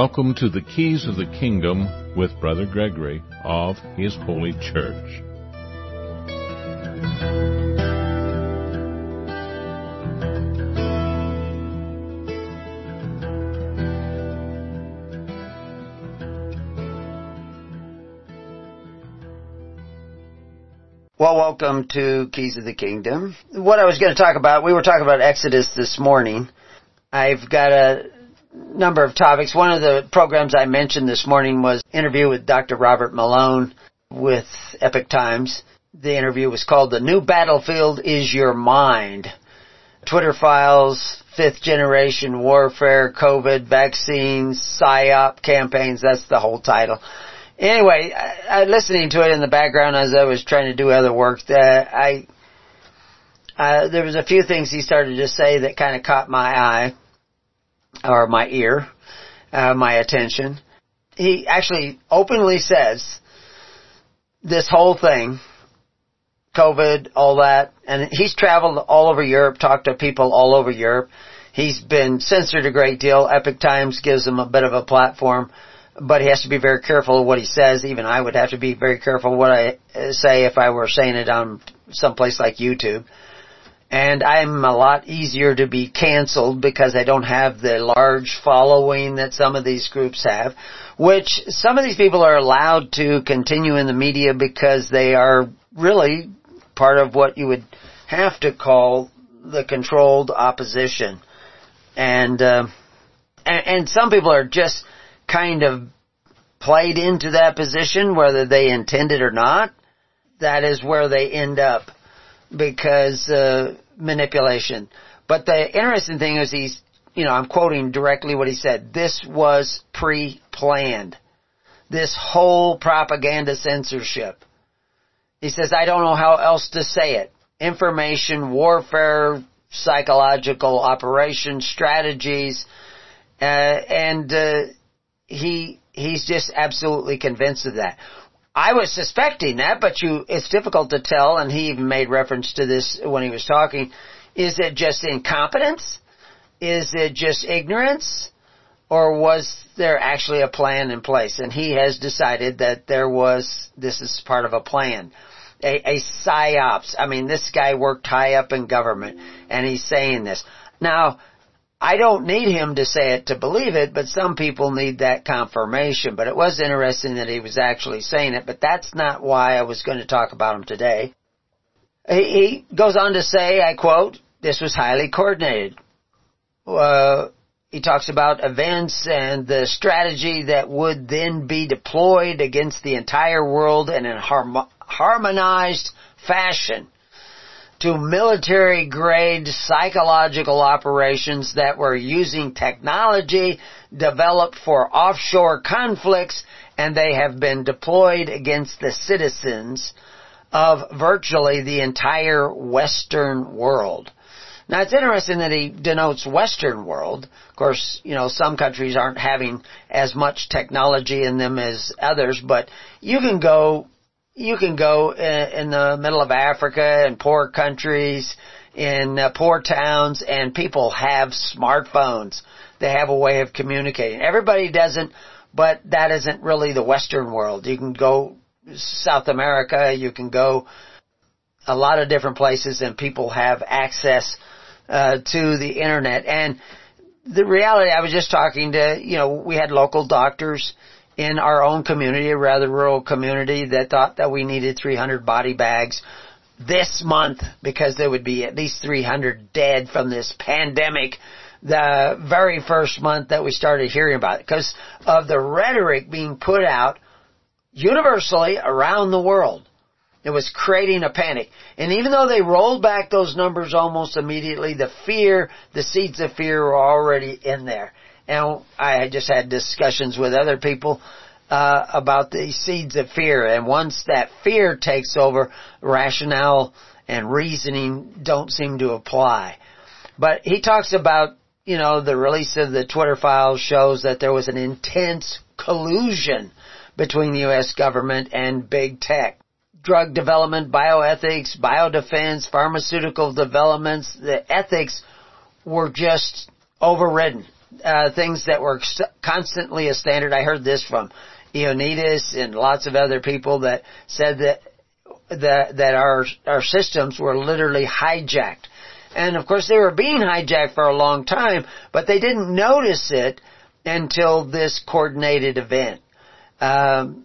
Welcome to the Keys of the Kingdom with Brother Gregory of His Holy Church. Well, welcome to Keys of the Kingdom. What I was going to talk about, we were talking about Exodus this morning. I've got a number of topics. One of the programs I mentioned this morning was interview with Dr. Robert Malone with Epoch Times. The interview was called The New Battlefield is Your Mind. Twitter files, fifth generation warfare, COVID, vaccines, PSYOP campaigns, that's the whole title. Anyway, I, I, listening to it in the background as I was trying to do other work, uh, I, uh, there was a few things he started to say that kind of caught my eye or my ear, uh, my attention. He actually openly says this whole thing, COVID, all that, and he's traveled all over Europe, talked to people all over Europe. He's been censored a great deal. Epoch Times gives him a bit of a platform, but he has to be very careful of what he says. Even I would have to be very careful what I say if I were saying it on someplace like YouTube and I'm a lot easier to be canceled because I don't have the large following that some of these groups have, which some of these people are allowed to continue in the media because they are really part of what you would have to call the controlled opposition. And, uh, and, and some people are just kind of played into that position, whether they intend it or not. That is where they end up because uh, manipulation. But the interesting thing is he's, you know, I'm quoting directly what he said. This was pre-planned. This whole propaganda censorship. He says, I don't know how else to say it. Information warfare, psychological operations, strategies, uh, and uh, he he's just absolutely convinced of that. I was suspecting that, but you, it's difficult to tell, and he even made reference to this when he was talking. Is it just incompetence? Is it just ignorance? Or was there actually a plan in place? And he has decided that there was, this is part of a plan. A, a psyops. I mean, this guy worked high up in government, and he's saying this. Now, I don't need him to say it to believe it, but some people need that confirmation. But it was interesting that he was actually saying it, but that's not why I was going to talk about him today. He, goes on to say, I quote, this was highly coordinated. Uh, he talks about events and the strategy that would then be deployed against the entire world in a harmonized fashion to military grade psychological operations that were using technology developed for offshore conflicts and they have been deployed against the citizens of virtually the entire Western world. Now it's interesting that he denotes Western world. Of course, you know, some countries aren't having as much technology in them as others, but you can go you can go in, the middle of Africa and poor countries, in uh, poor towns, and people have smartphones. They have a way of communicating. Everybody doesn't, but that isn't really the Western world. You can go South America, you can go a lot of different places, and people have access uh, to the internet. And the reality, I was just talking to, you know, we had local doctors in our own community, a rather rural community that thought that we needed 300 body bags this month because there would be at least 300 dead from this pandemic the very first month that we started hearing about it because of the rhetoric being put out universally around the world. It was creating a panic. And even though they rolled back those numbers almost immediately, the fear, the seeds of fear were already in there. And I just had discussions with other people uh, about the seeds of fear. And once that fear takes over, rationale and reasoning don't seem to apply. But he talks about, you know, the release of the Twitter files shows that there was an intense collusion between the U.S. government and big tech. Drug development, bioethics, biodefense, pharmaceutical developments, the ethics were just overridden uh, things that were constantly a standard. I heard this from Ioannidis and lots of other people that said that that that our our systems were literally hijacked. And of course they were being hijacked for a long time, but they didn't notice it until this coordinated event. Um,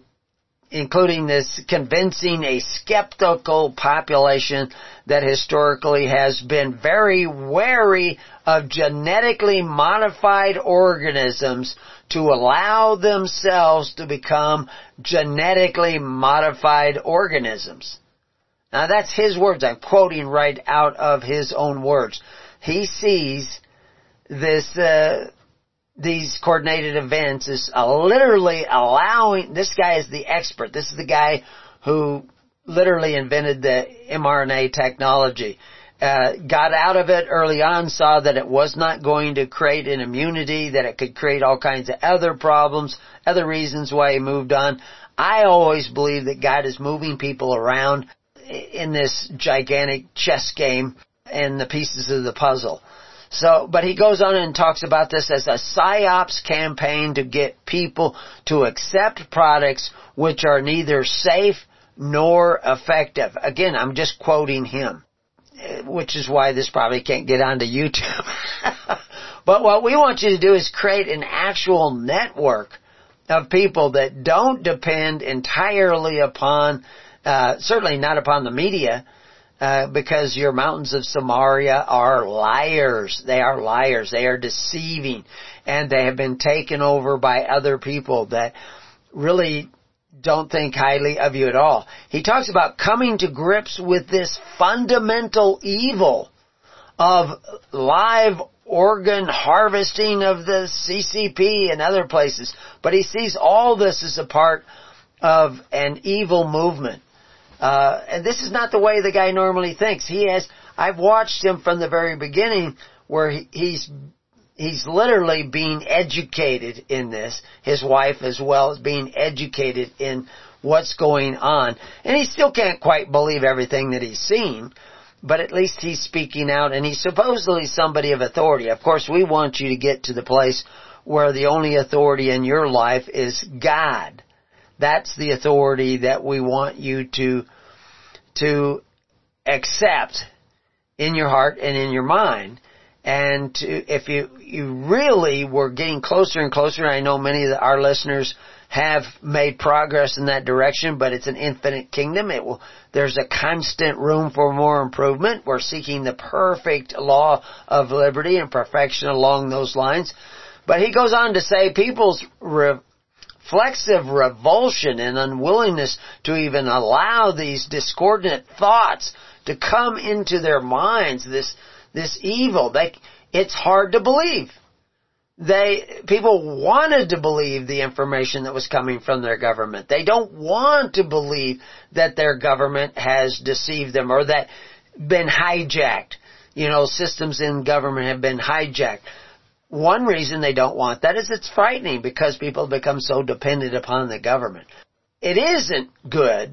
including this convincing a skeptical population that historically has been very wary of genetically modified organisms to allow themselves to become genetically modified organisms. Now that's his words. I'm quoting right out of his own words. He sees this uh, these coordinated events is uh, literally allowing, this guy is the expert. This is the guy who literally invented the mRNA technology. Uh, got out of it early on, saw that it was not going to create an immunity, that it could create all kinds of other problems, other reasons why he moved on. I always believe that God is moving people around in this gigantic chess game and the pieces of the puzzle. So, but he goes on and talks about this as a psyops campaign to get people to accept products which are neither safe nor effective. Again, I'm just quoting him, which is why this probably can't get onto YouTube. but what we want you to do is create an actual network of people that don't depend entirely upon, uh, certainly not upon the media, uh, because your mountains of Samaria are liars. They are liars. They are deceiving. And they have been taken over by other people that really don't think highly of you at all. He talks about coming to grips with this fundamental evil of live organ harvesting of the CCP and other places. But he sees all this as a part of an evil movement. Uh, and this is not the way the guy normally thinks. He has, I've watched him from the very beginning where he, he's, he's literally being educated in this. His wife as well is being educated in what's going on. And he still can't quite believe everything that he's seen, but at least he's speaking out and he's supposedly somebody of authority. Of course, we want you to get to the place where the only authority in your life is God. That's the authority that we want you to, to accept in your heart and in your mind. And to, if you, you really were getting closer and closer, I know many of the, our listeners have made progress in that direction, but it's an infinite kingdom. It will, there's a constant room for more improvement. We're seeking the perfect law of liberty and perfection along those lines. But he goes on to say people's re- reflexive revulsion and unwillingness to even allow these discordant thoughts to come into their minds, this, this evil. They, it's hard to believe. They, people wanted to believe the information that was coming from their government. They don't want to believe that their government has deceived them or that been hijacked. You know, systems in government have been hijacked one reason they don't want that is it's frightening because people become so dependent upon the government. It isn't good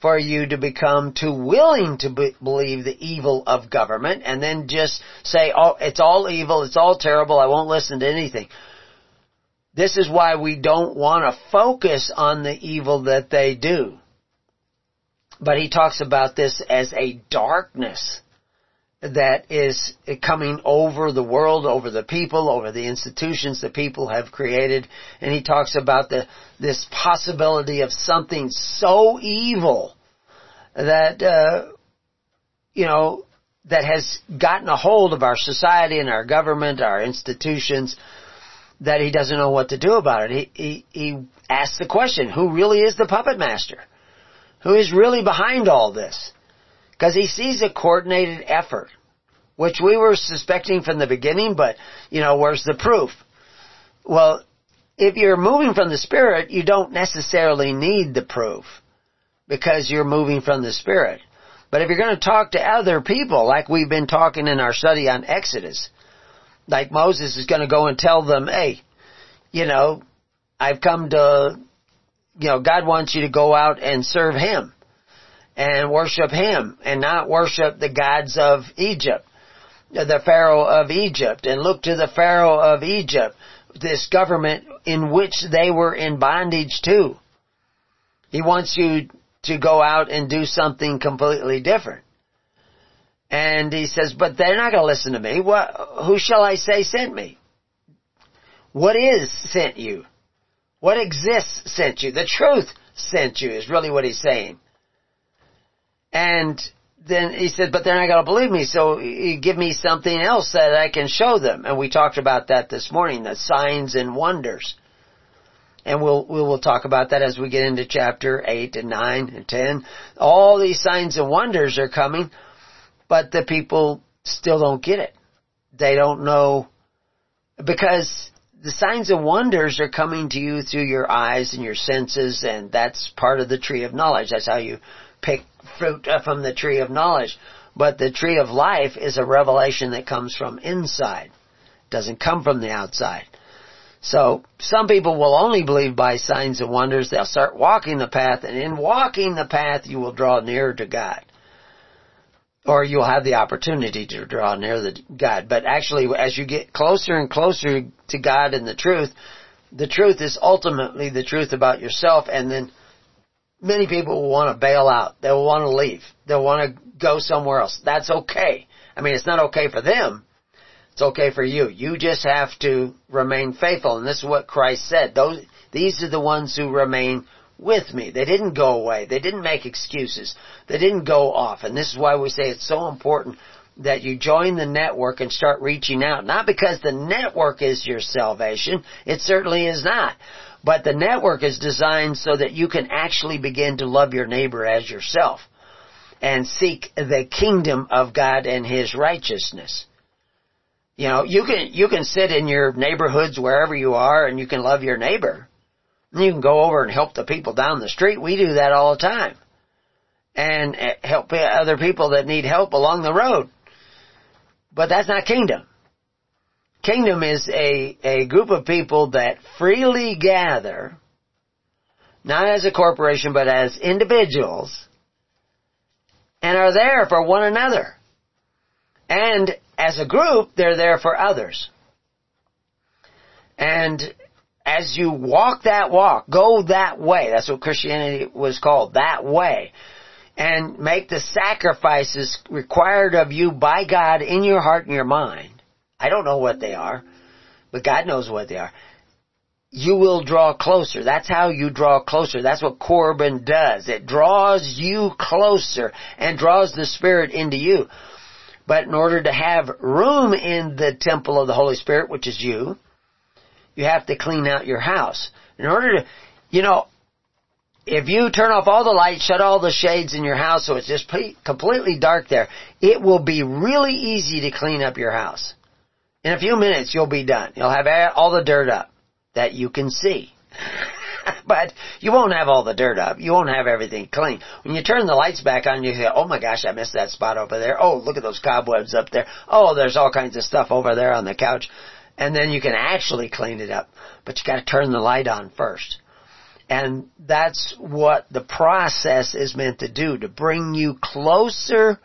for you to become too willing to be, believe the evil of government and then just say, oh, it's all evil, it's all terrible, I won't listen to anything. This is why we don't want to focus on the evil that they do. But he talks about this as a darkness that is coming over the world, over the people, over the institutions that people have created. And he talks about the, this possibility of something so evil that, uh, you know, that has gotten a hold of our society and our government, our institutions, that he doesn't know what to do about it. He, he, he asks the question, who really is the puppet master? Who is really behind all this? Because he sees a coordinated effort, which we were suspecting from the beginning, but, you know, where's the proof? Well, if you're moving from the Spirit, you don't necessarily need the proof because you're moving from the Spirit. But if you're going to talk to other people, like we've been talking in our study on Exodus, like Moses is going to go and tell them, hey, you know, I've come to, you know, God wants you to go out and serve Him and worship Him and not worship the gods of Egypt. the Pharaoh of Egypt and look to the Pharaoh of Egypt, this government in which they were in bondage to. He wants you to go out and do something completely different. And he says, but they're not going to listen to me. What, who shall I say sent me? What is sent you? What exists sent you? The truth sent you is really what he's saying. And then he said, but they're not going to believe me, so give me something else that I can show them. And we talked about that this morning, the signs and wonders. And we'll, we will talk about that as we get into chapter 8 and 9 and 10. All these signs and wonders are coming, but the people still don't get it. They don't know, because the signs and wonders are coming to you through your eyes and your senses, and that's part of the tree of knowledge. That's how you pick fruit from the tree of knowledge. But the tree of life is a revelation that comes from inside. It doesn't come from the outside. So, some people will only believe by signs and wonders. They'll start walking the path, and in walking the path, you will draw nearer to God. Or you'll have the opportunity to draw near the God. But actually, as you get closer and closer to God and the truth, the truth is ultimately the truth about yourself, and then many people will want to bail out. They will want to leave. They'll want to go somewhere else. That's okay. I mean, it's not okay for them. It's okay for you. You just have to remain faithful. And this is what Christ said. Those, these are the ones who remain with me. They didn't go away. They didn't make excuses. They didn't go off. And this is why we say it's so important that you join the network and start reaching out. Not because the network is your salvation. It certainly is not. But the network is designed so that you can actually begin to love your neighbor as yourself and seek the kingdom of God and His righteousness. You know, you can, you can sit in your neighborhoods wherever you are and you can love your neighbor. You can go over and help the people down the street. We do that all the time. And eh, help other people that need help along the road. But that's not kingdom. Kingdom is a, a group of people that freely gather, not as a corporation, but as individuals, and are there for one another. And as a group, they're there for others. And as you walk that walk, go that way, that's what Christianity was called, that way, and make the sacrifices required of you by God in your heart and your mind, I don't know what they are, but God knows what they are. You will draw closer. That's how you draw closer. That's what Corban does. It draws you closer and draws the Spirit into you. But in order to have room in the temple of the Holy Spirit, which is you, you have to clean out your house. In order to, you know, if you turn off all the lights, shut all the shades in your house so it's just completely dark there, it will be really easy to clean up your house. In a few minutes, you'll be done. You'll have all the dirt up that you can see. but you won't have all the dirt up. You won't have everything clean. When you turn the lights back on, you say, oh my gosh, I missed that spot over there. Oh, look at those cobwebs up there. Oh, there's all kinds of stuff over there on the couch. And then you can actually clean it up. But you gotta turn the light on first. And that's what the process is meant to do, to bring you closer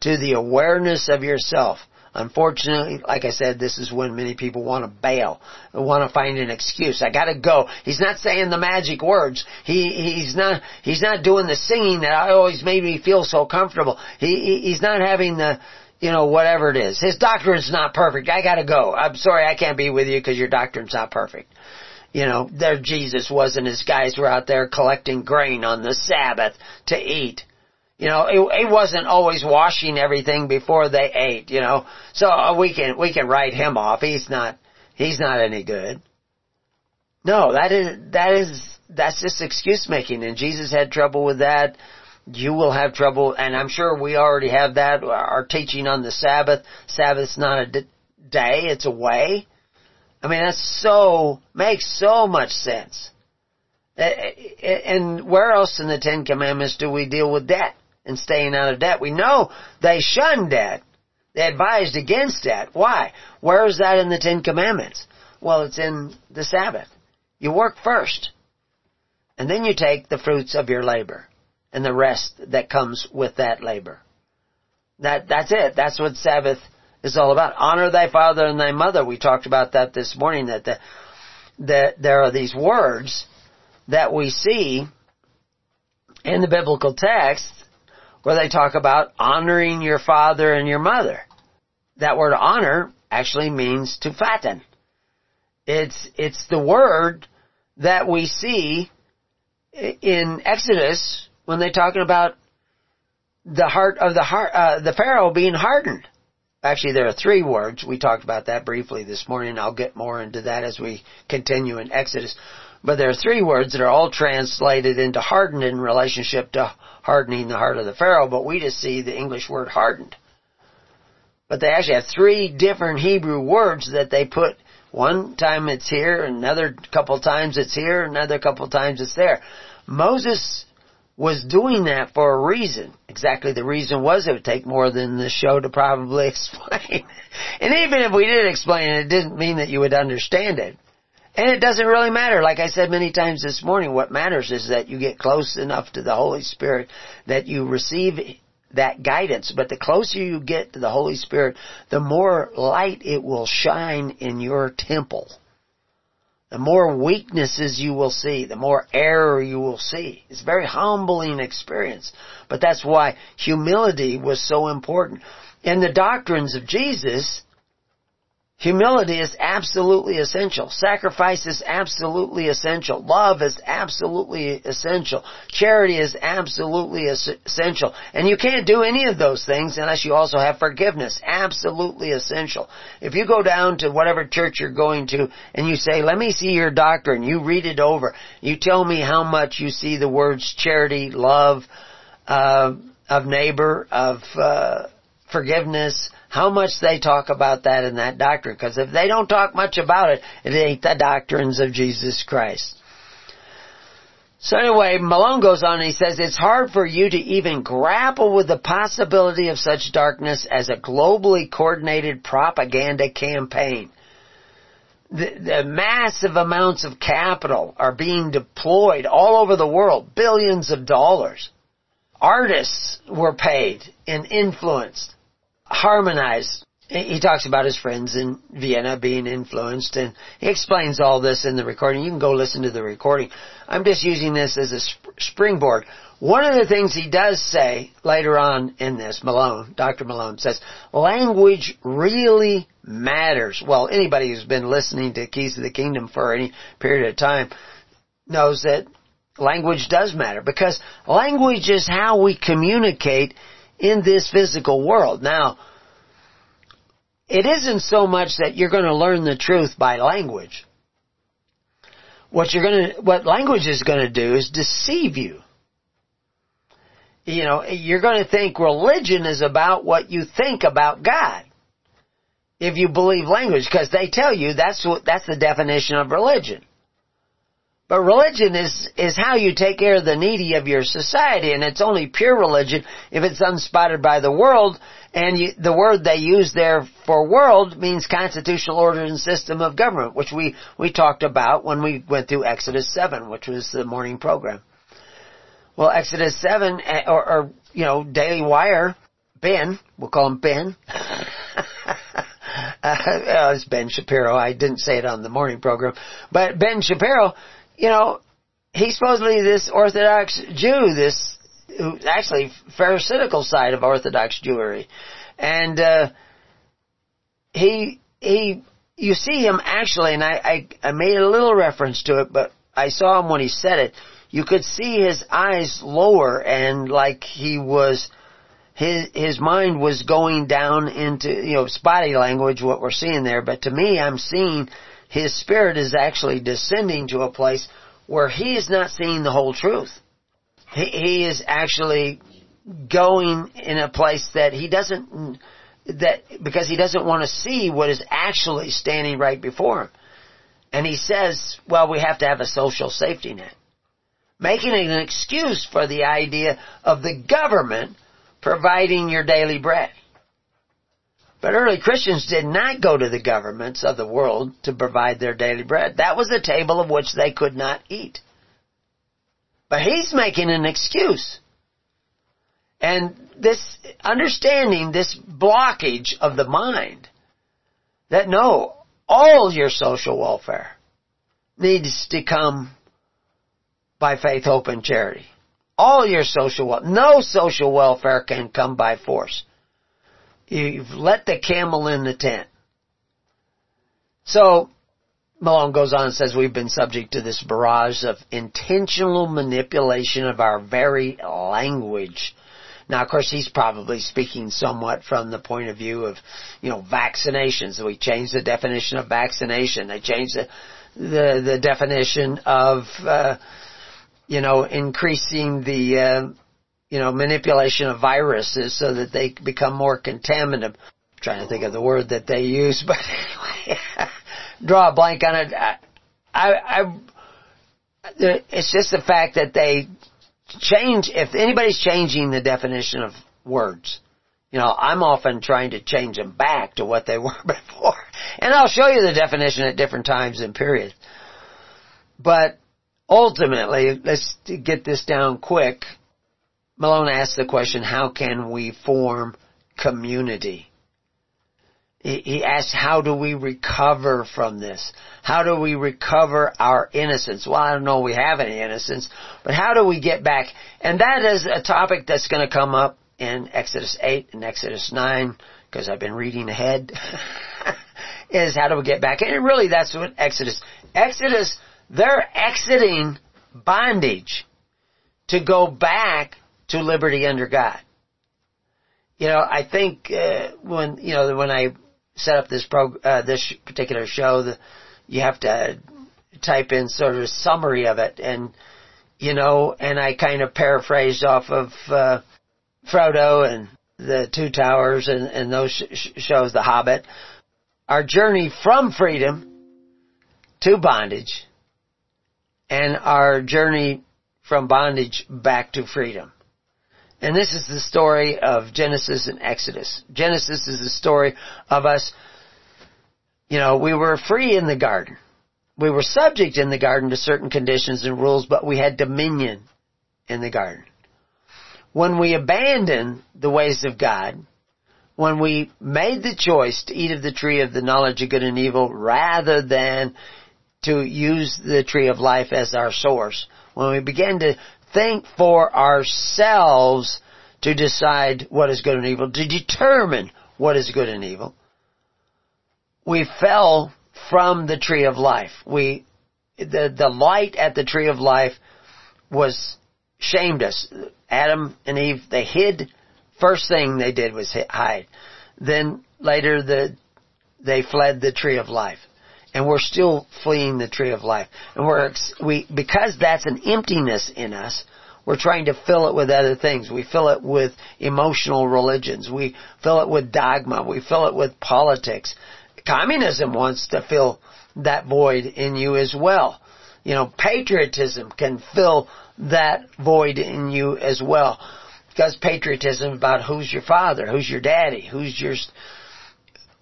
to the awareness of yourself. Unfortunately, like I said, this is when many people want to bail, want to find an excuse. I gotta go. He's not saying the magic words. He, he's not, he's not doing the singing that I always made me feel so comfortable. He, he's not having the, you know, whatever it is. His doctrine's not perfect. I gotta go. I'm sorry I can't be with you because your doctrine's not perfect. You know, there Jesus was and his guys were out there collecting grain on the Sabbath to eat. You know, it, it wasn't always washing everything before they ate, you know. So uh, we can, we can write him off. He's not, he's not any good. No, that is, that is, that's just excuse making and Jesus had trouble with that. You will have trouble and I'm sure we already have that. Our teaching on the Sabbath. Sabbath's not a day, it's a way. I mean, that's so, makes so much sense. And where else in the Ten Commandments do we deal with debt? And staying out of debt. We know they shunned debt. They advised against debt. Why? Where is that in the Ten Commandments? Well, it's in the Sabbath. You work first. And then you take the fruits of your labor and the rest that comes with that labor. That, that's it. That's what Sabbath is all about. Honor thy father and thy mother. We talked about that this morning, that the, that there are these words that we see in the biblical text where they talk about honoring your father and your mother. That word honor actually means to fatten. It's, it's the word that we see in Exodus when they're talking about the heart of the heart, uh, the Pharaoh being hardened. Actually, there are three words. We talked about that briefly this morning. I'll get more into that as we continue in Exodus. But there are three words that are all translated into hardened in relationship to hardening the heart of the Pharaoh, but we just see the English word hardened. But they actually have three different Hebrew words that they put one time it's here, another couple times it's here, another couple times it's there. Moses was doing that for a reason. Exactly the reason was it would take more than the show to probably explain. and even if we did explain it, it didn't mean that you would understand it. And it doesn't really matter. Like I said many times this morning, what matters is that you get close enough to the Holy Spirit that you receive that guidance. But the closer you get to the Holy Spirit, the more light it will shine in your temple. The more weaknesses you will see, the more error you will see. It's a very humbling experience. But that's why humility was so important. In the doctrines of Jesus, Humility is absolutely essential. Sacrifice is absolutely essential. Love is absolutely essential. Charity is absolutely essential. And you can't do any of those things unless you also have forgiveness. Absolutely essential. If you go down to whatever church you're going to and you say, let me see your doctrine, you read it over, you tell me how much you see the words charity, love, uh, of neighbor, of, uh, forgiveness, how much they talk about that in that doctrine. Because if they don't talk much about it, it ain't the doctrines of Jesus Christ. So anyway, Malone goes on and he says, it's hard for you to even grapple with the possibility of such darkness as a globally coordinated propaganda campaign. The, the, massive amounts of capital are being deployed all over the world, billions of dollars. Artists were paid and influenced harmonize. He talks about his friends in Vienna being influenced and he explains all this in the recording. You can go listen to the recording. I'm just using this as a sp- springboard. One of the things he does say later on in this, Malone, Dr. Malone says, language really matters. Well, anybody who's been listening to Keys of the Kingdom for any period of time knows that language does matter because language is how we communicate in this physical world. Now, it isn't so much that you're going to learn the truth by language. What you're going to, what language is going to do is deceive you. You know, you're going to think religion is about what you think about God. If you believe language, because they tell you that's what, that's the definition of religion. But religion is, is how you take care of the needy of your society, and it's only pure religion if it's unspotted by the world, and you, the word they use there for world means constitutional order and system of government, which we, we talked about when we went through Exodus 7, which was the morning program. Well, Exodus 7, eh, or, or you know, Daily Wire, Ben, we'll call him Ben, uh, it's Ben Shapiro. I didn't say it on the morning program, but Ben Shapiro you know, he's supposedly this Orthodox Jew, this actually Pharisaical side of Orthodox Jewry, and uh, he he you see him actually, and I, I I made a little reference to it, but I saw him when he said it. You could see his eyes lower and like he was his his mind was going down into you know body language what we're seeing there but to me I'm seeing his spirit is actually descending to a place where he is not seeing the whole truth. He, he is actually going in a place that he doesn't, that, because he doesn't want to see what is actually standing right before him. And he says, well, we have to have a social safety net. Making an excuse for the idea of the government providing your daily bread. But early Christians did not go to the governments of the world to provide their daily bread. That was a table of which they could not eat. But he's making an excuse. And this understanding, this blockage of the mind, that no, all your social welfare needs to come by faith, hope, and charity. All your social welfare, no social welfare can come by force. You've let the camel in the tent. So, Malone goes on and says we've been subject to this barrage of intentional manipulation of our very language. Now, of course, he's probably speaking somewhat from the point of view of, you know, vaccinations. We changed the definition of vaccination. They changed the the, the definition of, uh, you know, increasing the, uh, you know, manipulation of viruses so that they become more contaminative. I'm trying to think of the word that they use, but draw a blank on it. I, I, it's just the fact that they change, if anybody's changing the definition of words, you know, I'm often trying to change them back to what they were before. And I'll show you the definition at different times and periods. But ultimately, let's get this down quick. Malone asks the question, how can we form community? He asks, how do we recover from this? How do we recover our innocence? Well, I don't know we have any innocence, but how do we get back? And that is a topic that's going to come up in Exodus 8 and Exodus 9, because I've been reading ahead, is how do we get back? And really that's what Exodus, Exodus, they're exiting bondage to go back to liberty under God. You know, I think uh, when you know when I set up this pro uh, this particular show, the, you have to type in sort of a summary of it, and you know, and I kind of paraphrased off of uh, Frodo and the Two Towers and, and those sh- shows, The Hobbit. Our journey from freedom to bondage, and our journey from bondage back to freedom. And this is the story of Genesis and Exodus. Genesis is the story of us, you know, we were free in the garden. We were subject in the garden to certain conditions and rules, but we had dominion in the garden. When we abandoned the ways of God, when we made the choice to eat of the tree of the knowledge of good and evil rather than to use the tree of life as our source, when we began to think for ourselves to decide what is good and evil, to determine what is good and evil. We fell from the tree of life. We, the, the light at the tree of life was shamed us. Adam and Eve, they hid. First thing they did was hide. Then later the, they fled the tree of life and we're still fleeing the tree of life. And we're, we, because that's an emptiness in us, we're trying to fill it with other things. We fill it with emotional religions. We fill it with dogma. We fill it with politics. Communism wants to fill that void in you as well. You know, patriotism can fill that void in you as well. Because patriotism is about who's your father, who's your daddy, who's your,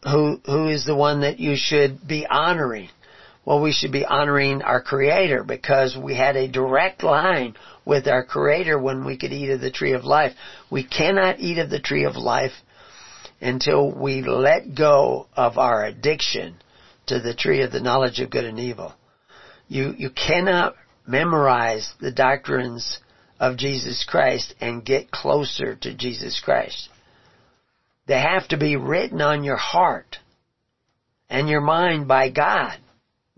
who, who is the one that you should be honoring? Well, we should be honoring our Creator because we had a direct line with our Creator when we could eat of the tree of life. We cannot eat of the tree of life until we let go of our addiction to the tree of the knowledge of good and evil. You, you cannot memorize the doctrines of Jesus Christ and get closer to Jesus Christ. They have to be written on your heart and your mind by God,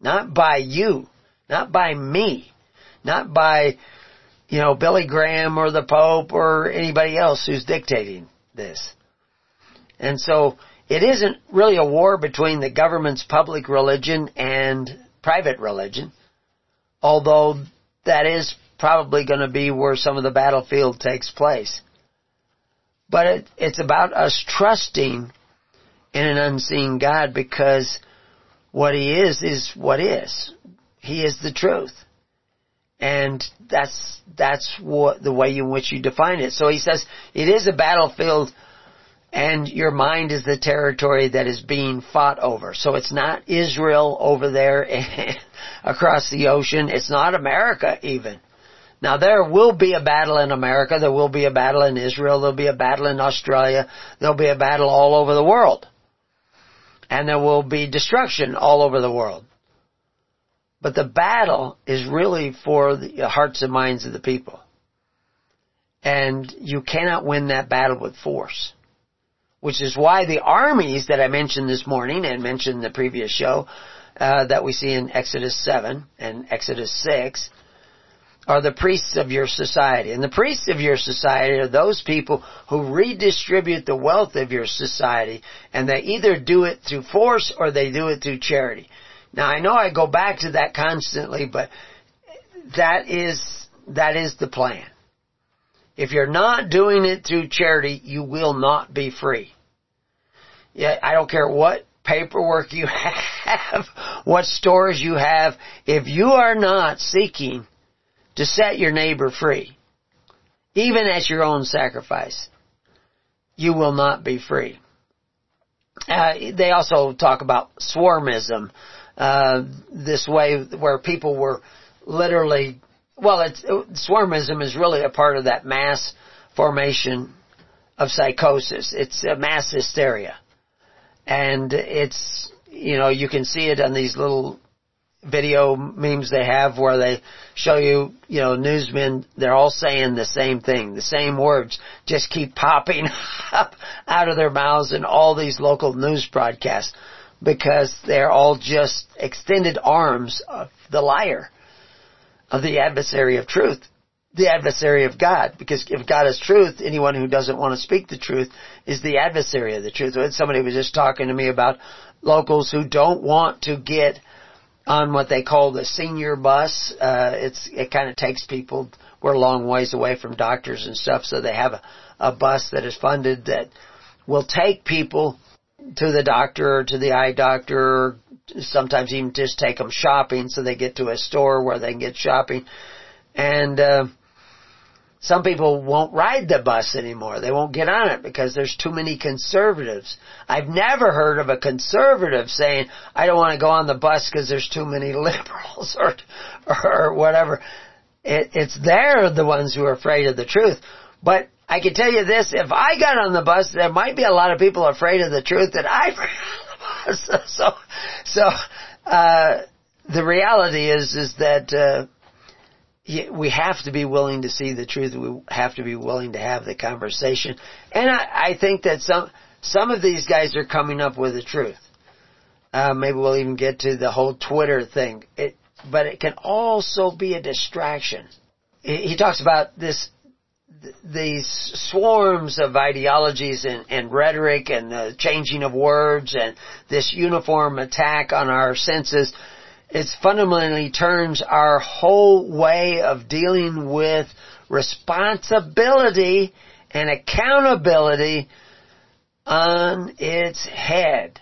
not by you, not by me, not by, you know, Billy Graham or the Pope or anybody else who's dictating this. And so it isn't really a war between the government's public religion and private religion, although that is probably going to be where some of the battlefield takes place. But it, it's about us trusting in an unseen God because what He is is what is. He is the truth. And that's, that's what, the way in which you define it. So he says, it is a battlefield and your mind is the territory that is being fought over. So it's not Israel over there across the ocean. It's not America even. Now there will be a battle in America, there will be a battle in Israel, there'll be a battle in Australia, there'll be a battle all over the world. And there will be destruction all over the world. But the battle is really for the hearts and minds of the people. And you cannot win that battle with force. Which is why the armies that I mentioned this morning and mentioned in the previous show, uh, that we see in Exodus 7 and Exodus 6, are the priests of your society. And the priests of your society are those people who redistribute the wealth of your society, and they either do it through force or they do it through charity. Now I know I go back to that constantly, but that is, that is the plan. If you're not doing it through charity, you will not be free. Yeah, I don't care what paperwork you have, what stores you have, if you are not seeking to set your neighbor free, even at your own sacrifice, you will not be free. Uh, they also talk about swarmism, uh, this way where people were literally well, it's, swarmism is really a part of that mass formation of psychosis. It's a mass hysteria. And it's, you know, you can see it on these little video memes they have where they show you, you know, newsmen, they're all saying the same thing, the same words, just keep popping up out of their mouths in all these local news broadcasts because they're all just extended arms of the liar of the adversary of truth, the adversary of God. Because if God is truth, anyone who doesn't want to speak the truth is the adversary of the truth. Somebody was just talking to me about locals who don't want to get on what they call the senior bus. Uh, it's it kind of takes people. We're a long ways away from doctors and stuff, so they have a, a bus that is funded that will take people to the doctor or to the eye doctor Or sometimes even just take them shopping so they get to a store where they can get shopping. And, uh, some people won't ride the bus anymore. They won't get on it because there's too many conservatives. I've never heard of a conservative saying, I don't want to go on the bus because there's too many liberals or, or whatever. It, it's they're the ones who are afraid of the truth. But I can tell you this, if I got on the bus, there might be a lot of people afraid of the truth that I so, so, so uh, the reality is, is that, uh, we have to be willing to see the truth. We have to be willing to have the conversation. And I, I think that some, some of these guys are coming up with the truth. Uh, maybe we'll even get to the whole Twitter thing. It, but it can also be a distraction. He talks about this these swarms of ideologies and, and, rhetoric and the changing of words and this uniform attack on our senses, it fundamentally turns our whole way of dealing with responsibility and accountability on its head.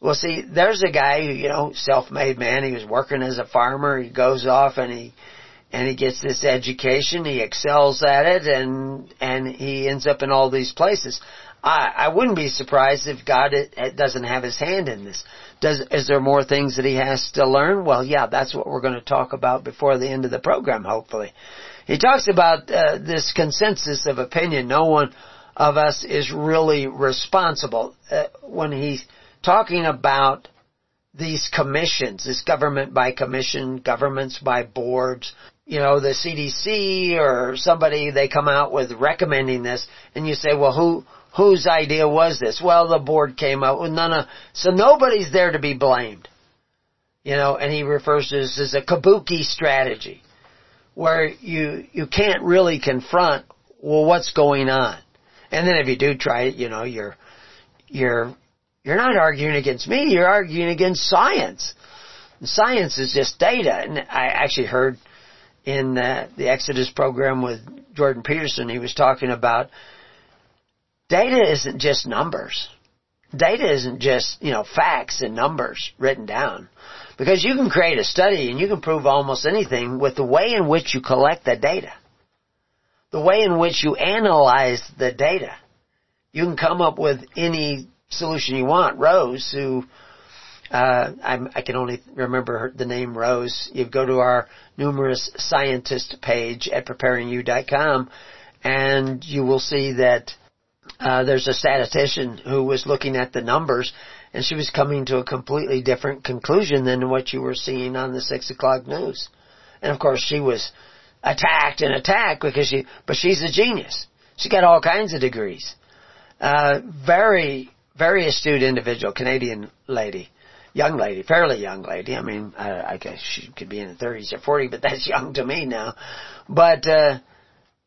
Well, see, there's a guy who, you know, self-made man. He was working as a farmer. He goes off and he and he gets this education, he excels at it, and and he ends up in all these places. I, I wouldn't be surprised if God doesn't have His hand in this. Does is there more things that He has to learn? Well, yeah, that's what we're going to talk about before the end of the program, hopefully. He talks about uh, this consensus of opinion. No one of us is really responsible uh, when he's talking about these commissions, this government by commission, governments by boards, you know, the CDC or somebody, they come out with recommending this and you say, well, who, whose idea was this? Well, the board came up with none of, so nobody's there to be blamed. You know, and he refers to this as a kabuki strategy where you, you can't really confront, well, what's going on? And then if you do try it, you know, you're, you're, you're not arguing against me, you're arguing against science. And science is just data. And I actually heard in uh, the Exodus program with Jordan Peterson, he was talking about data isn't just numbers. Data isn't just, you know, facts and numbers written down. Because you can create a study and you can prove almost anything with the way in which you collect the data. The way in which you analyze the data. You can come up with any solution you want. Rose, who uh, I can only remember her, the name Rose. You go to our numerous scientist page at preparingyou.com and you will see that uh, there's a statistician who was looking at the numbers and she was coming to a completely different conclusion than what you were seeing on the six o'clock news. And of course she was attacked and attacked because she, but she's a genius. She got all kinds of degrees. Uh, very, very astute individual, Canadian lady, young lady, fairly young lady. I mean, I, I guess she could be in the 30s or 40, but that's young to me now. But uh,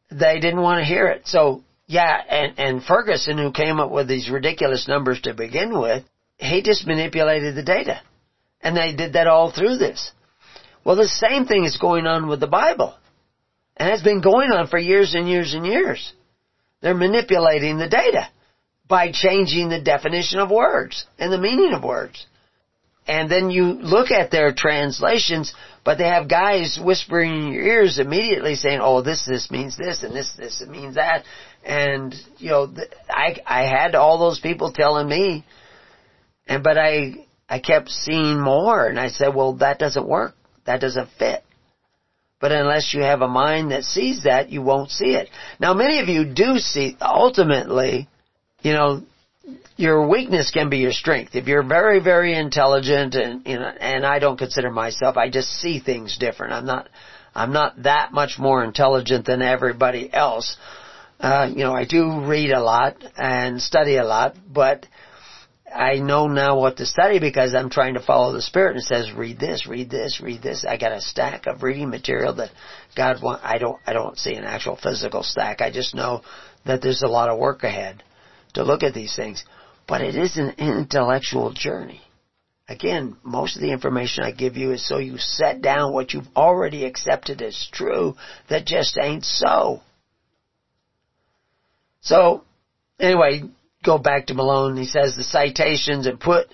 they didn't want to hear it. So yeah, and and Ferguson, who came up with these ridiculous numbers to begin with, he just manipulated the data, and they did that all through this. Well, the same thing is going on with the Bible, and has been going on for years and years and years. They're manipulating the data by changing the definition of words and the meaning of words. And then you look at their translations, but they have guys whispering in your ears immediately saying, oh, this, this means this, and this, this means that. And, you know, I, I had all those people telling me, and, but I, I kept seeing more, and I said, well, that doesn't work. That doesn't fit. But unless you have a mind that sees that, you won't see it. Now many of you do see, ultimately, you know, your weakness can be your strength. If you're very, very intelligent and, you know, and I don't consider myself, I just see things different. I'm not, I'm not that much more intelligent than everybody else. Uh, you know, I do read a lot and study a lot, but I know now what to study because I'm trying to follow the Spirit. And it says, read this, read this, read this. I got a stack of reading material that God want, I don't, I don't see an actual physical stack. I just know that there's a lot of work ahead to look at these things. But it is an intellectual journey. Again, most of the information I give you is so you set down what you've already accepted as true that just ain't so. So, anyway, go back to Malone. He says the citations and put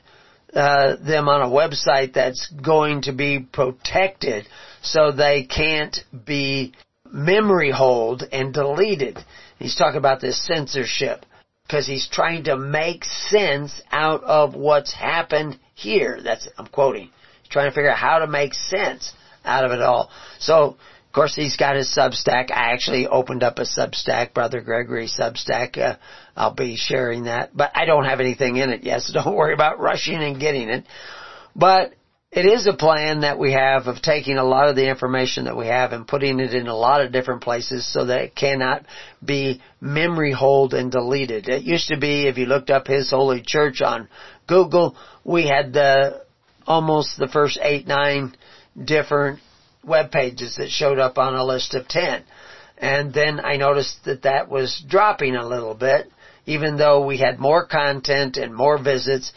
uh, them on a website that's going to be protected so they can't be memory hold and deleted. He's talking about this censorship because he's trying to make sense out of what's happened here. That's I'm quoting. He's trying to figure out how to make sense out of it all. So of course, he's got his Substack. I actually opened up a Substack, Brother Gregory Substack. Uh, I'll be sharing that, but I don't have anything in it yet, so don't worry about rushing and getting it. But it is a plan that we have of taking a lot of the information that we have and putting it in a lot of different places so that it cannot be memory hold and deleted. It used to be, if you looked up His Holy Church on Google, we had the, almost the first eight, nine different web pages that showed up on a list of 10. And then I noticed that that was dropping a little bit, even though we had more content and more visits,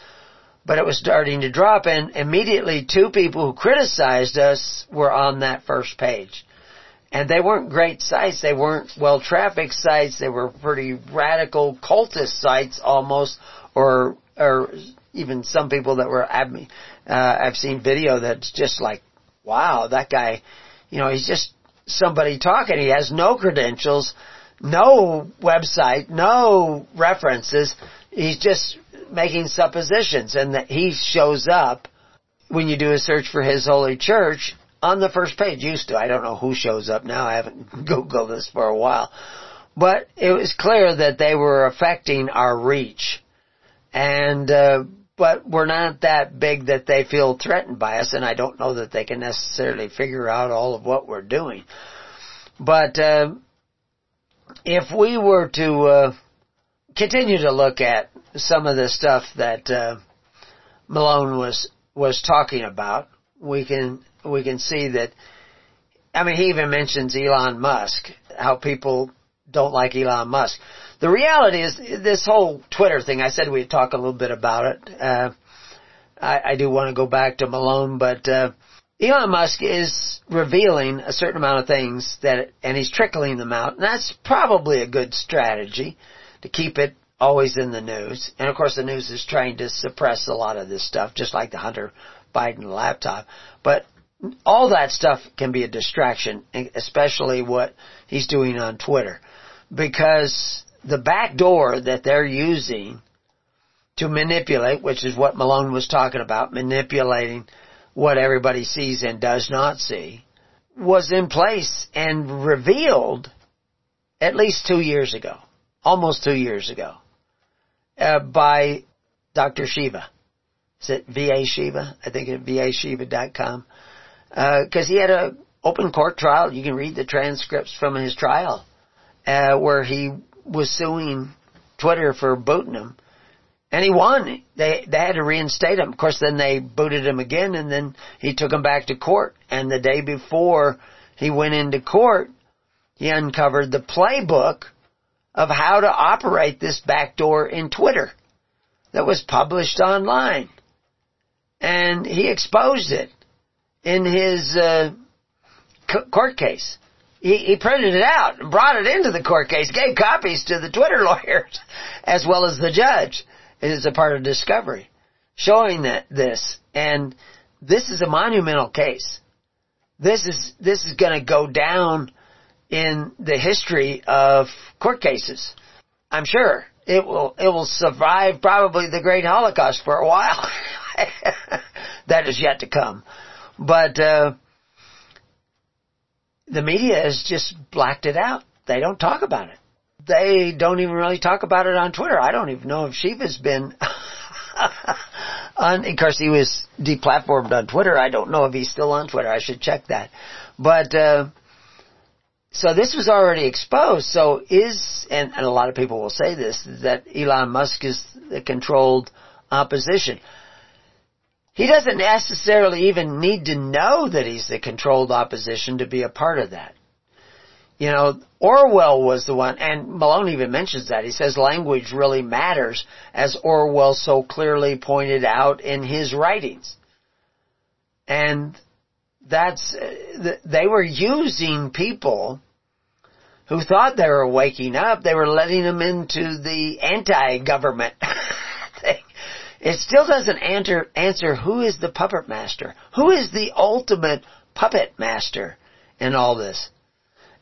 but it was starting to drop and immediately two people who criticized us were on that first page. And they weren't great sites, they weren't well trafficked sites, they were pretty radical cultist sites almost, or, or even some people that were, uh, I've seen video that's just like wow, that guy, you know, he's just somebody talking. He has no credentials, no website, no references. He's just making suppositions and that he shows up when you do a search for his holy church on the first page. Used to. I don't know who shows up now. I haven't Googled this for a while. But it was clear that they were affecting our reach. And, uh, but we're not that big that they feel threatened by us, and I don't know that they can necessarily figure out all of what we're doing. But uh, if we were to uh, continue to look at some of the stuff that uh, Malone was was talking about, we can we can see that. I mean, he even mentions Elon Musk, how people don't like Elon Musk. The reality is, this whole Twitter thing, I said we'd talk a little bit about it. Uh, I, I do want to go back to Malone, but, uh, Elon Musk is revealing a certain amount of things that, and he's trickling them out, and that's probably a good strategy to keep it always in the news. And of course the news is trying to suppress a lot of this stuff, just like the Hunter Biden laptop. But all that stuff can be a distraction, especially what he's doing on Twitter. Because the back door that they're using to manipulate, which is what Malone was talking about, manipulating what everybody sees and does not see, was in place and revealed at least two years ago, almost two years ago, uh, by Dr. Shiva. Is it VA Shiva? I think it's vashiva.com. Uh, cause he had a open court trial. You can read the transcripts from his trial, uh, where he was suing Twitter for booting him. And he won. They they had to reinstate him. Of course, then they booted him again, and then he took him back to court. And the day before he went into court, he uncovered the playbook of how to operate this backdoor in Twitter that was published online. And he exposed it in his uh, court case. He, he printed it out and brought it into the court case, gave copies to the Twitter lawyers as well as the judge. It is a part of discovery showing that this and this is a monumental case. This is this is going to go down in the history of court cases. I'm sure it will it will survive probably the great Holocaust for a while. that is yet to come, but uh, the media has just blacked it out. They don't talk about it. They don't even really talk about it on Twitter. I don't even know if Shiva's been on, of course he was deplatformed on Twitter. I don't know if he's still on Twitter. I should check that. But, uh, so this was already exposed. So is, and, and a lot of people will say this, that Elon Musk is the controlled opposition. He doesn't necessarily even need to know that he's the controlled opposition to be a part of that. You know, Orwell was the one, and Malone even mentions that. He says language really matters, as Orwell so clearly pointed out in his writings. And that's, uh, they were using people who thought they were waking up. They were letting them into the anti-government thing. It still doesn't answer, answer who is the puppet master? Who is the ultimate puppet master in all this?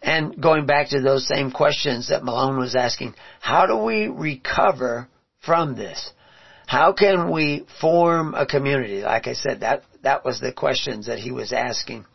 And going back to those same questions that Malone was asking, how do we recover from this? How can we form a community? Like I said, that, that was the questions that he was asking.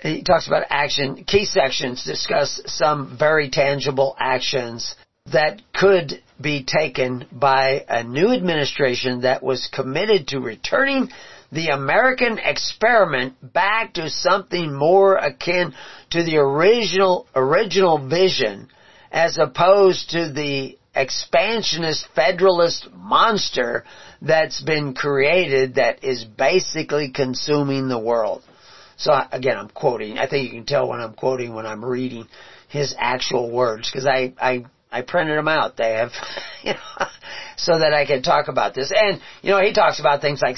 He talks about action. Key sections discuss some very tangible actions that could be taken by a new administration that was committed to returning the American experiment back to something more akin to the original, original vision as opposed to the expansionist federalist monster that's been created that is basically consuming the world. So again, I'm quoting. I think you can tell when I'm quoting when I'm reading his actual words because I, I I printed them out. They have, you know, so that I can talk about this. And, you know, he talks about things like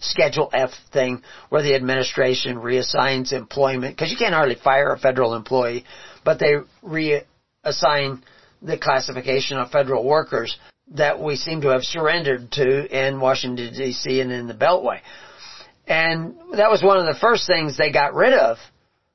Schedule F thing where the administration reassigns employment, because you can't hardly fire a federal employee, but they reassign the classification of federal workers that we seem to have surrendered to in Washington DC and in the Beltway. And that was one of the first things they got rid of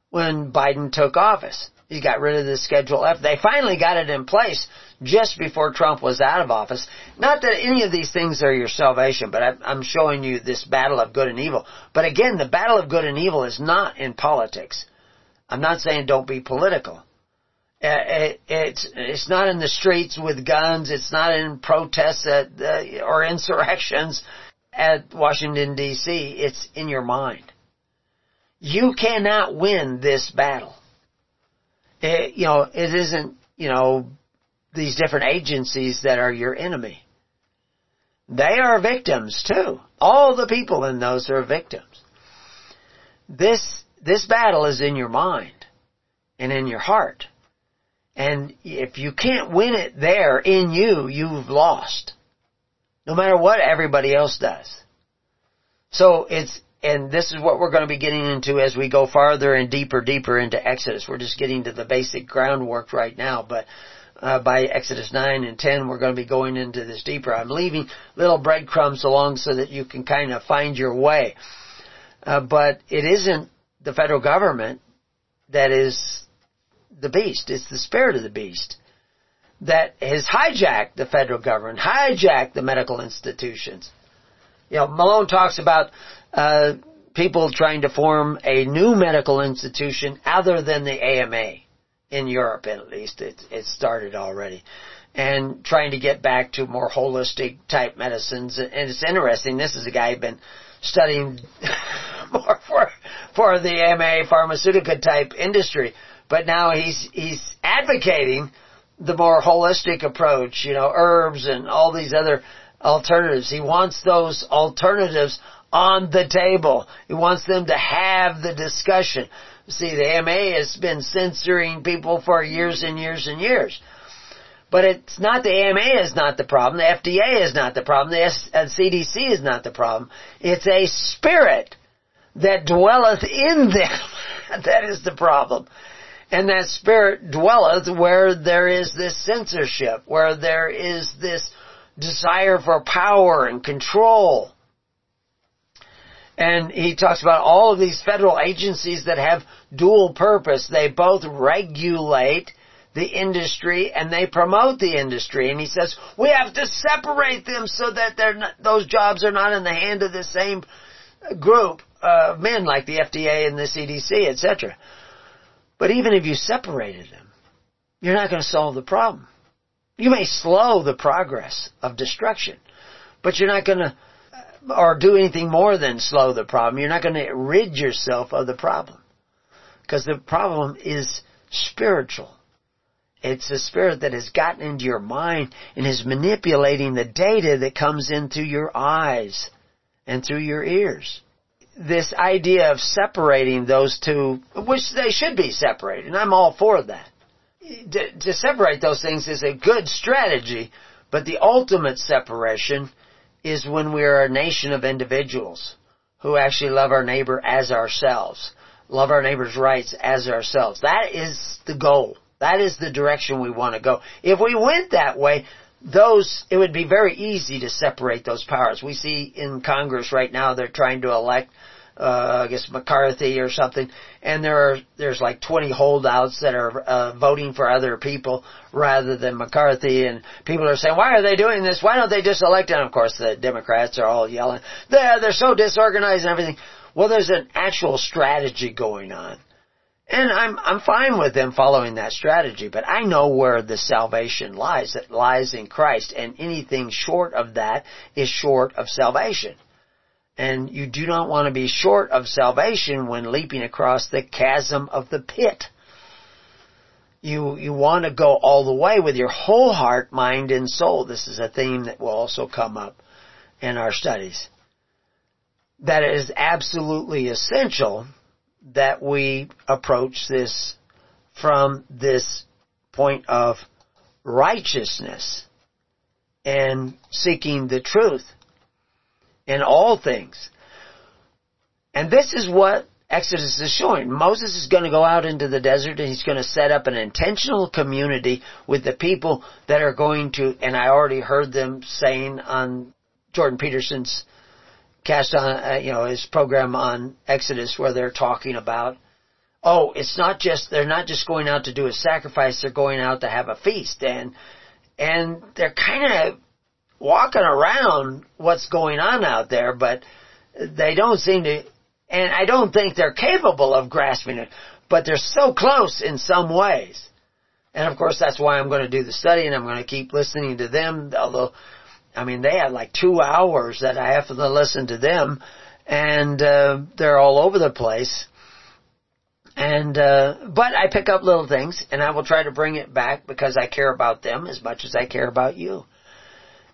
when Biden took office. He got rid of the Schedule F. They finally got it in place just before Trump was out of office. Not that any of these things are your salvation, but I'm showing you this battle of good and evil. But again, the battle of good and evil is not in politics. I'm not saying don't be political. Uh, it's it's not in the streets with guns. It's not in protests at, uh, or insurrections at Washington D.C. It's in your mind. You cannot win this battle it, you know, it isn't, you know, these different agencies that are your enemy. They are victims too. All the people in those are victims. This, this battle is in your mind and in your heart. And if you can't win it there in you, you've lost. No matter what everybody else does. So it's, and this is what we're going to be getting into as we go farther and deeper, deeper into Exodus. We're just getting to the basic groundwork right now, but uh, by Exodus 9 and 10, we're going to be going into this deeper. I'm leaving little breadcrumbs along so that you can kind of find your way. Uh, but it isn't the federal government that is the beast. It's the spirit of the beast that has hijacked the federal government, hijacked the medical institutions. You know, Malone talks about uh, people trying to form a new medical institution other than the AMA in Europe, at least. It, it started already. And trying to get back to more holistic type medicines. And it's interesting. This is a guy who's been studying more for, for the AMA pharmaceutical type industry. But now he's, he's advocating the more holistic approach, you know, herbs and all these other alternatives. He wants those alternatives on the table. He wants them to have the discussion. See, the AMA has been censoring people for years and years and years. But it's not the AMA is not the problem. The FDA is not the problem. The CDC uh, is not the problem. It's a spirit that dwelleth in them. that is the problem. And that spirit dwelleth where there is this censorship, where there is this desire for power and control. And he talks about all of these federal agencies that have dual purpose. They both regulate the industry and they promote the industry. And he says, we have to separate them so that not, those jobs are not in the hand of the same group of men like the FDA and the CDC, etc. But even if you separated them, you're not going to solve the problem. You may slow the progress of destruction, but you're not going to uh, or do anything more than slow the problem. You're not going to rid yourself of the problem. Because the problem is spiritual. It's the spirit that has gotten into your mind and is manipulating the data that comes in through your eyes and through your ears. This idea of separating those two, which they should be separated, and I'm all for that. To, to separate those things is a good strategy, but the ultimate separation is when we are a nation of individuals who actually love our neighbor as ourselves, love our neighbor's rights as ourselves. That is the goal. That is the direction we want to go. If we went that way, those, it would be very easy to separate those powers. We see in Congress right now they're trying to elect uh, I guess McCarthy or something, and there are there's like 20 holdouts that are uh, voting for other people rather than McCarthy, and people are saying, why are they doing this? Why don't they just elect? And of course, the Democrats are all yelling, they're they're so disorganized and everything. Well, there's an actual strategy going on. And I'm, I'm fine with them following that strategy, but I know where the salvation lies. It lies in Christ, and anything short of that is short of salvation. And you do not want to be short of salvation when leaping across the chasm of the pit. You, you want to go all the way with your whole heart, mind, and soul. This is a theme that will also come up in our studies. That it is absolutely essential that we approach this from this point of righteousness and seeking the truth in all things. And this is what Exodus is showing. Moses is going to go out into the desert and he's going to set up an intentional community with the people that are going to, and I already heard them saying on Jordan Peterson's cast on, uh, you know, his program on Exodus where they're talking about, oh, it's not just, they're not just going out to do a sacrifice, they're going out to have a feast and, and they're kind of walking around what's going on out there, but they don't seem to, and I don't think they're capable of grasping it, but they're so close in some ways. And of course that's why I'm going to do the study and I'm going to keep listening to them, although, I mean, they have like two hours that I have to listen to them and, uh, they're all over the place. And, uh, but I pick up little things and I will try to bring it back because I care about them as much as I care about you.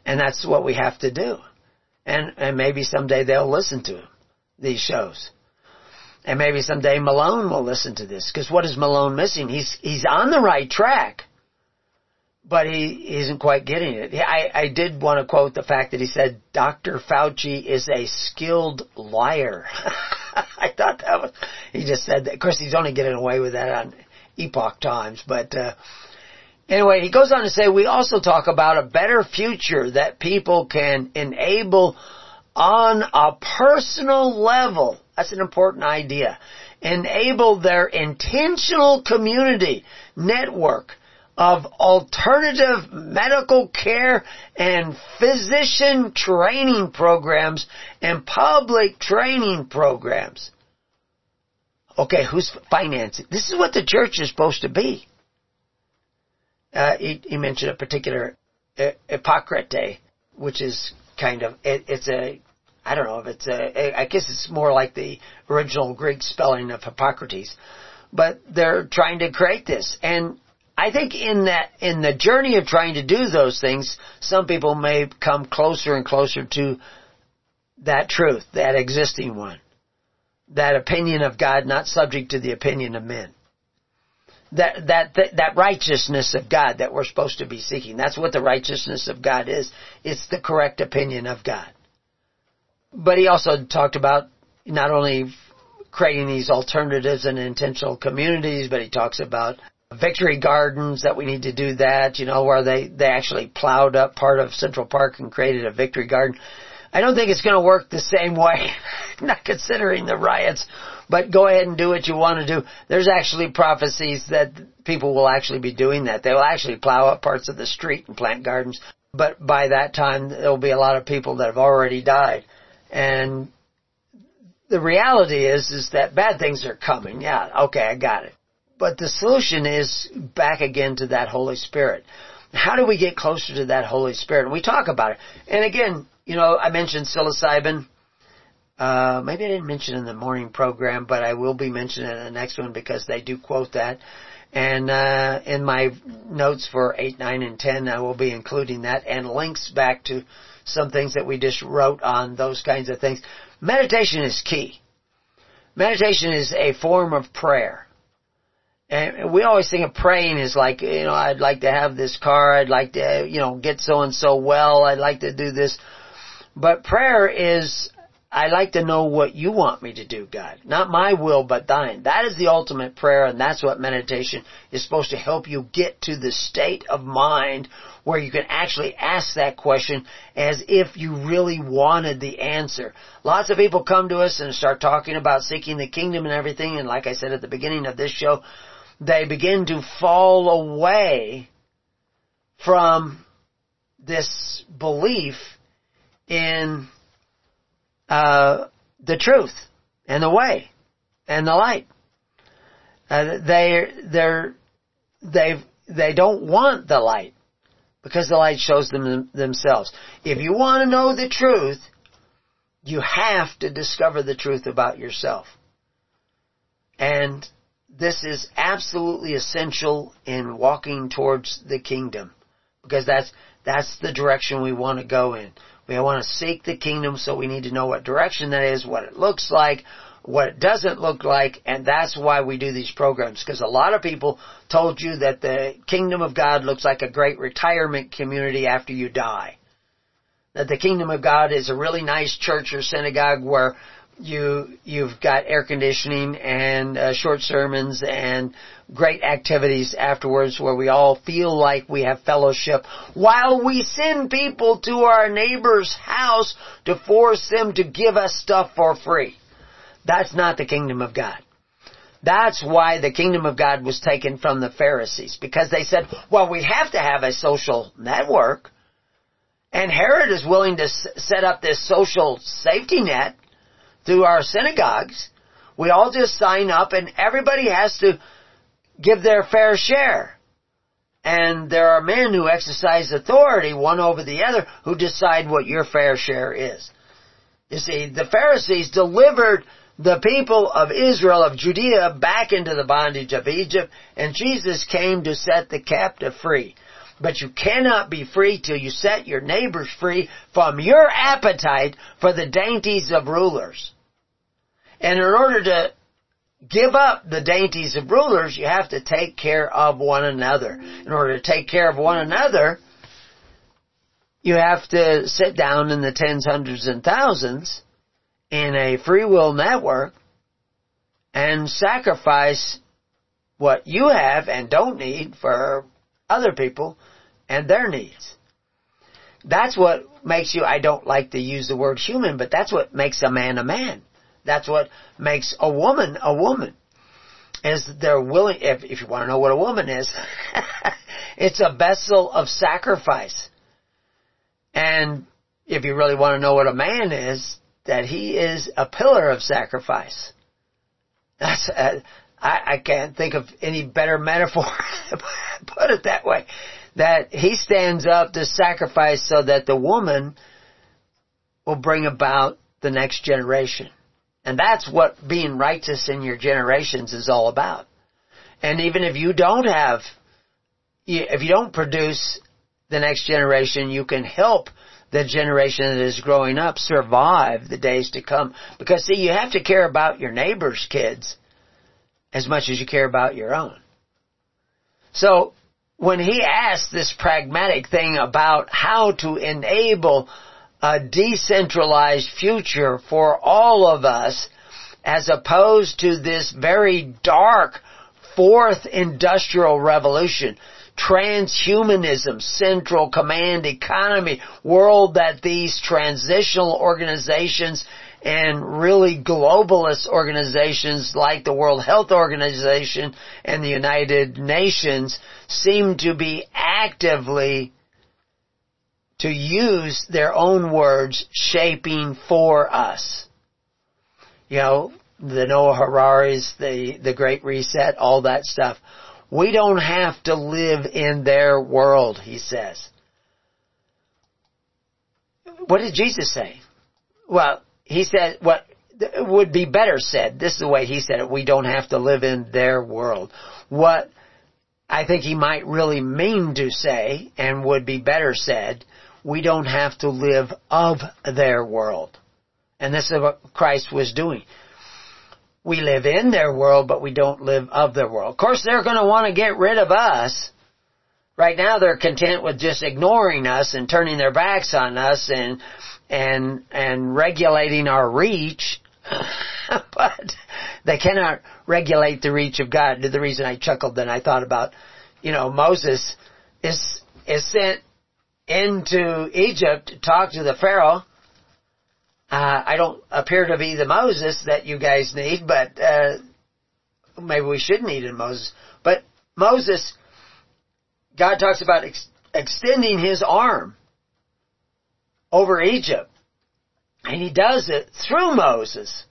And that's what we have to do. And, and maybe someday they'll listen to these shows. And maybe someday Malone will listen to this. Because what is Malone missing? He's, he's on the right track. But he isn't quite getting it. I, I did want to quote the fact that he said Dr. Fauci is a skilled liar. I thought that was, he just said that. Of course, he's only getting away with that on Epoch Times, but, uh, Anyway, he goes on to say, we also talk about a better future that people can enable on a personal level. That's an important idea. Enable their intentional community network of alternative medical care and physician training programs and public training programs. Okay, who's financing? This is what the church is supposed to be. Uh, he, he, mentioned a particular uh, Hippocrate, which is kind of, it, it's a, I don't know if it's a, I guess it's more like the original Greek spelling of Hippocrates. But they're trying to create this. And I think in that, in the journey of trying to do those things, some people may come closer and closer to that truth, that existing one. That opinion of God not subject to the opinion of men. That, that, that, righteousness of God that we're supposed to be seeking. That's what the righteousness of God is. It's the correct opinion of God. But he also talked about not only creating these alternatives and intentional communities, but he talks about victory gardens that we need to do that, you know, where they, they actually plowed up part of Central Park and created a victory garden. I don't think it's going to work the same way, not considering the riots, but go ahead and do what you want to do. There's actually prophecies that people will actually be doing that. They will actually plow up parts of the street and plant gardens, but by that time there'll be a lot of people that have already died. And the reality is, is that bad things are coming. Yeah, okay, I got it. But the solution is back again to that Holy Spirit. How do we get closer to that Holy Spirit? We talk about it. And again, you know, I mentioned psilocybin. Uh, maybe I didn't mention in the morning program, but I will be mentioning it in the next one because they do quote that. And uh, in my notes for 8, 9, and 10, I will be including that and links back to some things that we just wrote on those kinds of things. Meditation is key. Meditation is a form of prayer. And we always think of praying as like, you know, I'd like to have this car, I'd like to, you know, get so and so well, I'd like to do this. But prayer is, I like to know what you want me to do, God. Not my will, but thine. That is the ultimate prayer, and that's what meditation is supposed to help you get to the state of mind where you can actually ask that question as if you really wanted the answer. Lots of people come to us and start talking about seeking the kingdom and everything, and like I said at the beginning of this show, they begin to fall away from this belief in uh, the truth and the way and the light. Uh, they they're they they don't want the light because the light shows them themselves. If you want to know the truth, you have to discover the truth about yourself. And this is absolutely essential in walking towards the kingdom because that's that's the direction we want to go in. We want to seek the kingdom so we need to know what direction that is, what it looks like, what it doesn't look like, and that's why we do these programs. Because a lot of people told you that the kingdom of God looks like a great retirement community after you die. That the kingdom of God is a really nice church or synagogue where you you've got air conditioning and uh, short sermons and great activities afterwards where we all feel like we have fellowship while we send people to our neighbor's house to force them to give us stuff for free. That's not the kingdom of God. That's why the kingdom of God was taken from the Pharisees because they said, well, we have to have a social network. And Herod is willing to set up this social safety net through our synagogues. We all just sign up and everybody has to give their fair share. And there are men who exercise authority one over the other who decide what your fair share is. You see, the Pharisees delivered the people of Israel, of Judea, back into the bondage of Egypt, and Jesus came to set the captive free. But you cannot be free till you set your neighbors free from your appetite for the dainties of rulers. And in order to give up the dainties of rulers, you have to take care of one another. In order to take care of one another, you have to sit down in the tens, hundreds, and thousands in a free will network and sacrifice what you have and don't need for other people and their needs. That's what makes you, I don't like to use the word human, but that's what makes a man a man. That's what makes a woman a woman. Is they're willing, if, if you want to know what a woman is, It's a vessel of sacrifice. And if you really want to know what a man is, that he is a pillar of sacrifice. That's, uh, I, I can't think of any better metaphor, put it that way. That he stands up to sacrifice so that the woman will bring about the next generation. And that's what being righteous in your generations is all about. And even if you don't have, if you don't produce the next generation, you can help the generation that is growing up survive the days to come. Because see, you have to care about your neighbor's kids as much as you care about your own. So, when he asked this pragmatic thing about how to enable a decentralized future for all of us, as opposed to this very dark fourth industrial revolution, transhumanism, central command economy, world that these transitional organizations and really globalist organizations like the World Health Organization and the United Nations seem to be actively to use their own words shaping for us. You know, the Noah Harari's, the, the Great Reset, all that stuff. We don't have to live in their world, he says. What did Jesus say? Well, he said what would be better said. This is the way he said it. We don't have to live in their world. What I think he might really mean to say and would be better said, we don't have to live of their world. And this is what Christ was doing we live in their world, but we don't live of their world. Of course, they're going to want to get rid of us. Right now, they're content with just ignoring us and turning their backs on us and and and regulating our reach. but they cannot regulate the reach of God. The reason I chuckled then I thought about, you know, Moses is is sent into Egypt to talk to the Pharaoh uh, I don't appear to be the Moses that you guys need, but uh, maybe we should need a Moses. But Moses, God talks about ex- extending His arm over Egypt, and He does it through Moses,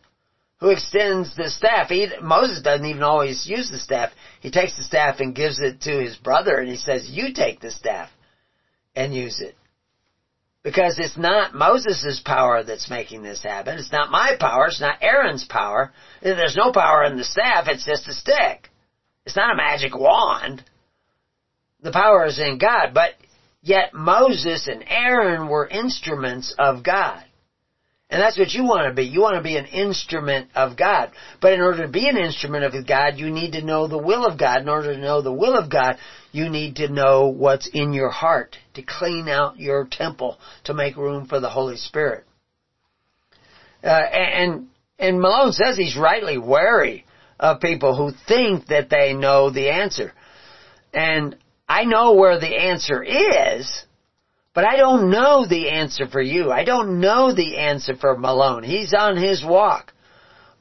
who extends the staff. He, Moses doesn't even always use the staff. He takes the staff and gives it to his brother, and he says, "You take the staff and use it." Because it's not Moses' power that's making this happen. It's not my power. It's not Aaron's power. There's no power in the staff. It's just a stick. It's not a magic wand. The power is in God. But yet Moses and Aaron were instruments of God. And that's what you want to be. You want to be an instrument of God. But in order to be an instrument of God, you need to know the will of God. In order to know the will of God, you need to know what's in your heart to clean out your temple to make room for the Holy Spirit. Uh, and, and Malone says he's rightly wary of people who think that they know the answer. And I know where the answer is, but I don't know the answer for you. I don't know the answer for Malone. He's on his walk.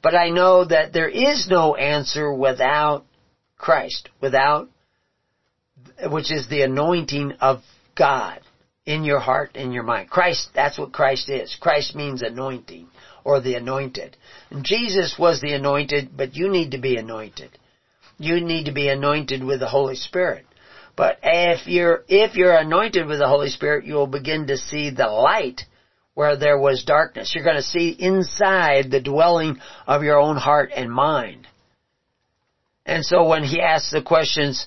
But I know that there is no answer without Christ, without, which is the anointing of God in your heart and your mind. Christ, that's what Christ is. Christ means anointing or the anointed. And Jesus was the anointed, but you need to be anointed. You need to be anointed with the Holy Spirit. But if you're, if you're anointed with the Holy Spirit, you will begin to see the light where there was darkness. You're going to see inside the dwelling of your own heart and mind. And so when he asks the questions,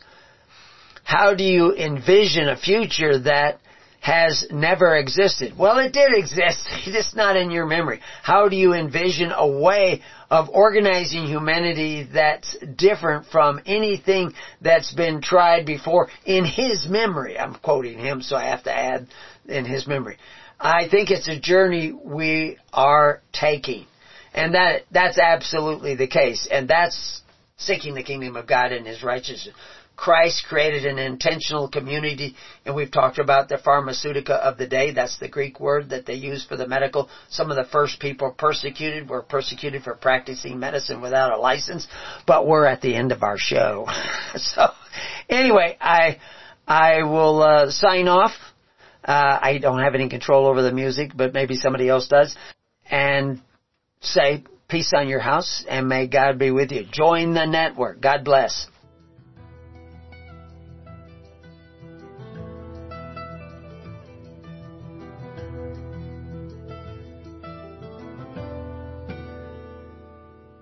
how do you envision a future that has never existed. Well, it did exist, It's just not in your memory. How do you envision a way of organizing humanity that's different from anything that's been tried before in his memory? I'm quoting him, so I have to add in his memory. I think it's a journey we are taking. And that, that's absolutely the case. And that's seeking the kingdom of God and His righteousness. Christ created an intentional community, and we've talked about the pharmaceutica of the day. That's the Greek word that they use for the medical. Some of the first people persecuted were persecuted for practicing medicine without a license, but we're at the end of our show. so, anyway, I, I will uh, sign off. Uh, I don't have any control over the music, but maybe somebody else does. And say peace on your house and may God be with you. Join the network. God bless.